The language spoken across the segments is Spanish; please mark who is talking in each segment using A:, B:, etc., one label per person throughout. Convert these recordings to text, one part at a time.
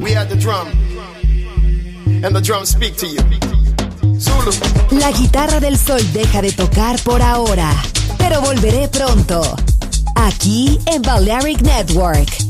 A: We had the drum. And the drum speak to you.
B: La guitarra del sol deja de tocar por ahora, pero volveré pronto. Aquí en Balearic Network.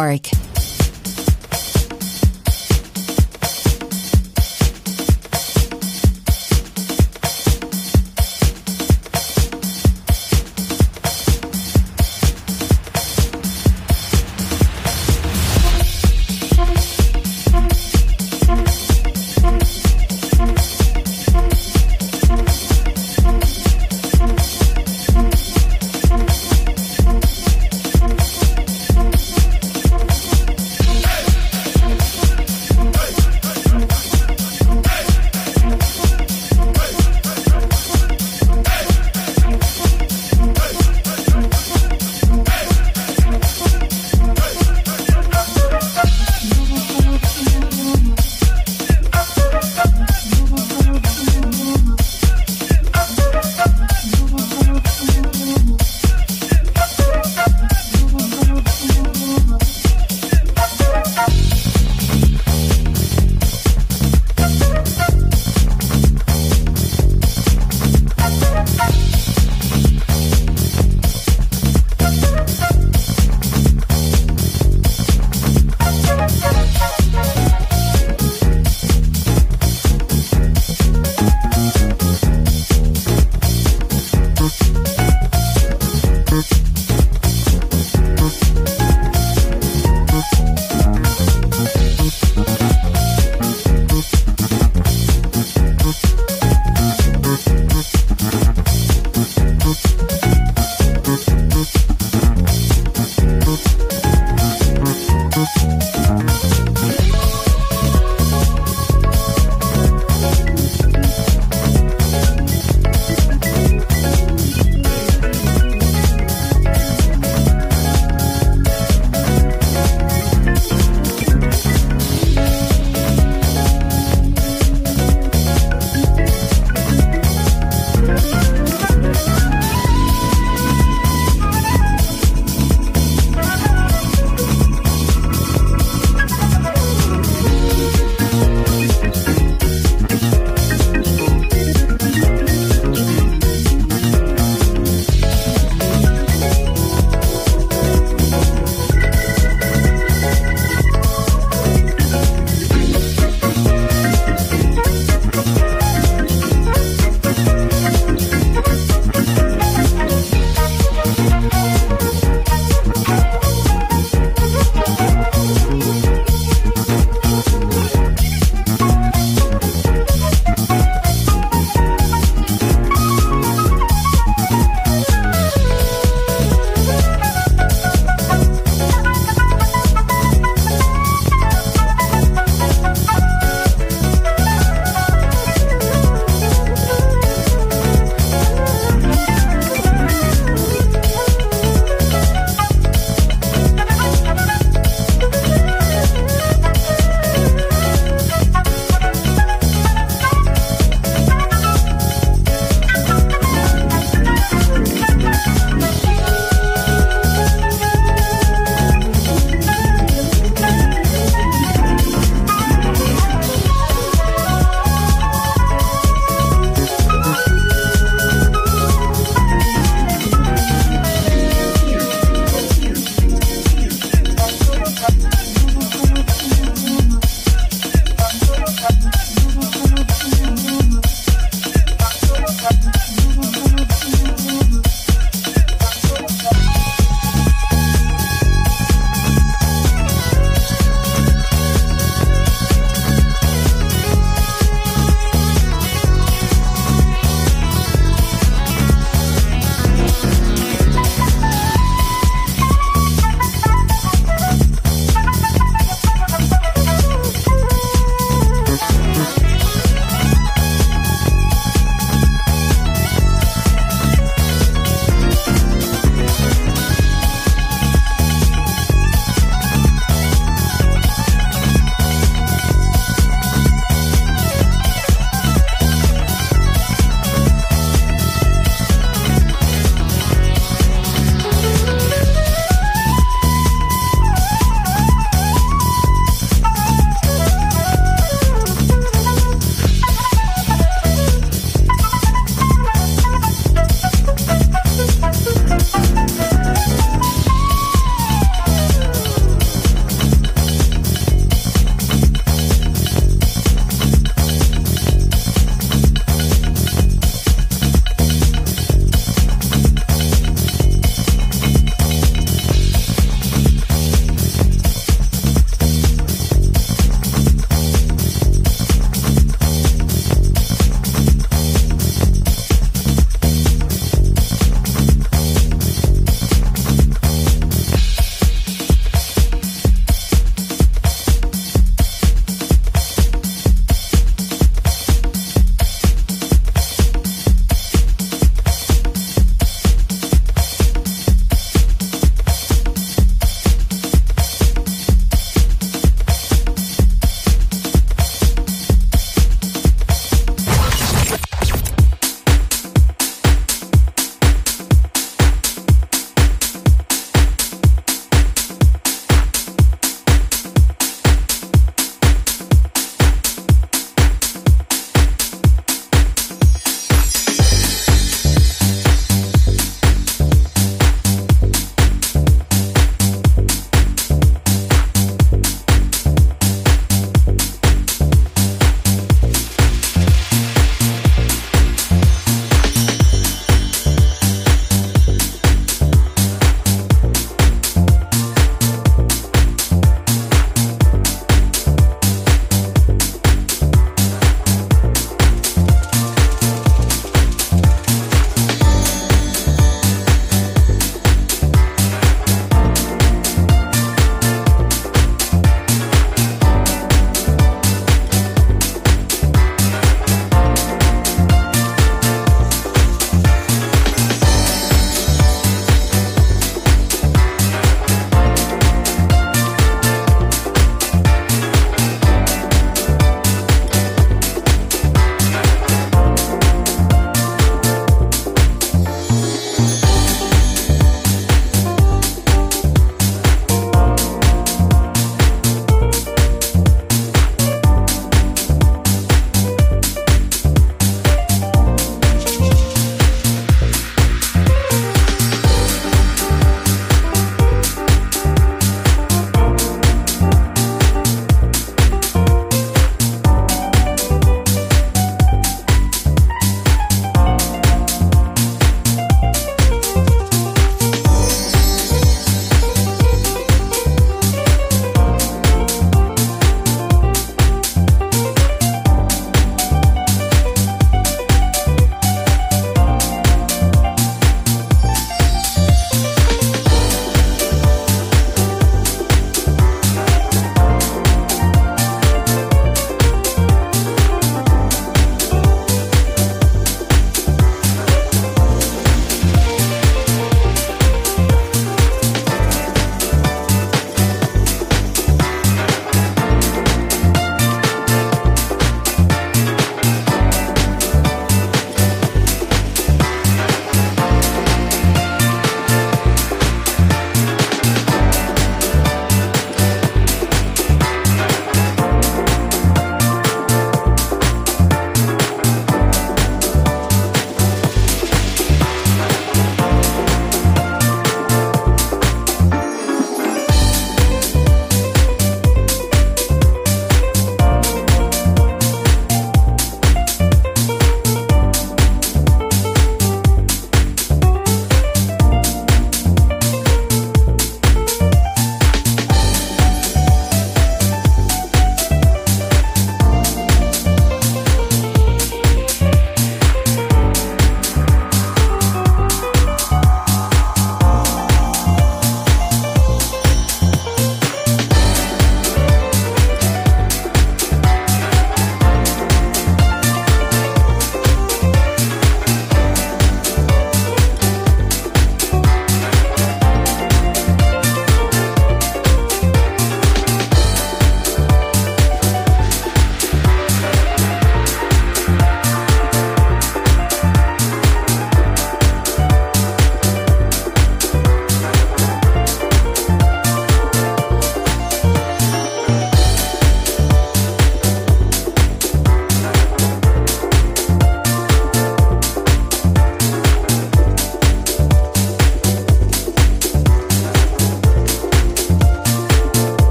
B: Balearic